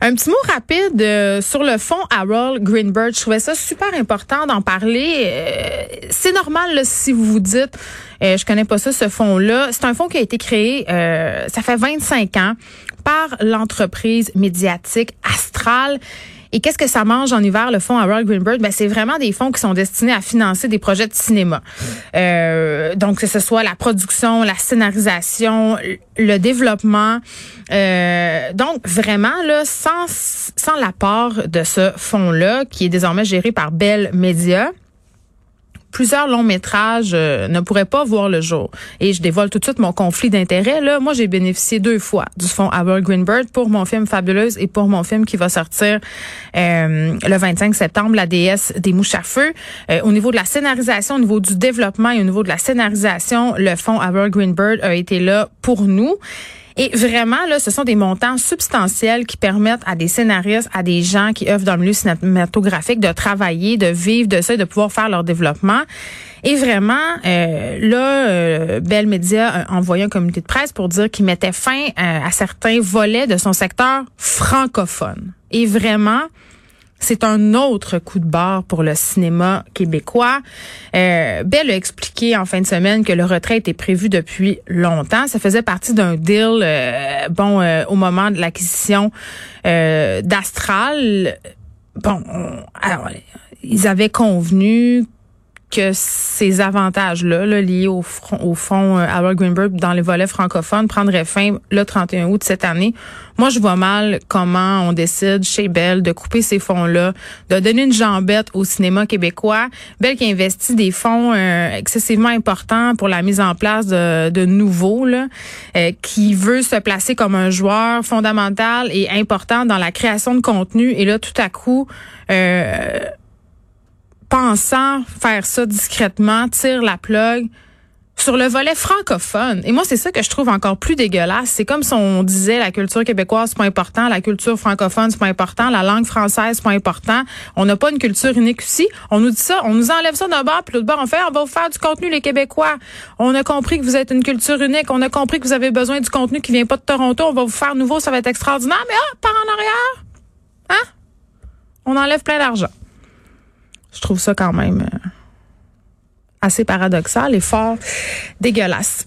Un petit mot rapide euh, sur le fonds Harold Greenberg. Je trouvais ça super important d'en parler. Euh, c'est normal si vous vous dites, euh, je connais pas ça, ce fonds-là. C'est un fonds qui a été créé, ça fait 25 ans, par l'entreprise médiatique Astral et qu'est-ce que ça mange en hiver, le fonds Harold Greenberg? Ben, c'est vraiment des fonds qui sont destinés à financer des projets de cinéma. Euh, donc, que ce soit la production, la scénarisation, le développement. Euh, donc, vraiment, là, sans, sans l'apport de ce fonds-là, qui est désormais géré par Bell Media, plusieurs longs métrages euh, ne pourraient pas voir le jour. Et je dévoile tout de suite mon conflit d'intérêts. Là, moi, j'ai bénéficié deux fois du fonds Howard Greenberg pour mon film Fabuleuse et pour mon film qui va sortir euh, le 25 septembre, La déesse des mouches à feu. Euh, au niveau de la scénarisation, au niveau du développement et au niveau de la scénarisation, le fonds Howard Greenberg a été là pour nous. Et vraiment, là, ce sont des montants substantiels qui permettent à des scénaristes, à des gens qui œuvrent dans le milieu cinématographique de travailler, de vivre de ça, de pouvoir faire leur développement. Et vraiment, euh, là, euh, Bell Media a envoyé un communiqué de presse pour dire qu'il mettait fin euh, à certains volets de son secteur francophone. Et vraiment, c'est un autre coup de barre pour le cinéma québécois. Euh, Bell a expliqué en fin de semaine que le retrait était prévu depuis longtemps. Ça faisait partie d'un deal, euh, bon, euh, au moment de l'acquisition euh, d'Astral. Bon, alors, ils avaient convenu que ces avantages-là, liés au, front, au fonds euh, Howard Greenberg dans les volets francophones, prendraient fin le 31 août cette année. Moi, je vois mal comment on décide chez Bell de couper ces fonds-là, de donner une jambette au cinéma québécois. Bell qui investit des fonds euh, excessivement importants pour la mise en place de, de nouveaux, là, euh, qui veut se placer comme un joueur fondamental et important dans la création de contenu. Et là, tout à coup... Euh, pensant faire ça discrètement, tire la plug sur le volet francophone. Et moi, c'est ça que je trouve encore plus dégueulasse. C'est comme si on disait la culture québécoise, c'est pas important, la culture francophone, c'est pas important, la langue française, c'est pas important. On n'a pas une culture unique ici. On nous dit ça, on nous enlève ça d'un bord, puis l'autre bord, on fait, on va vous faire du contenu, les Québécois. On a compris que vous êtes une culture unique. On a compris que vous avez besoin du contenu qui vient pas de Toronto. On va vous faire nouveau, ça va être extraordinaire. Mais ah, par en arrière, hein? On enlève plein d'argent. Je trouve ça quand même euh, assez paradoxal et fort dégueulasse.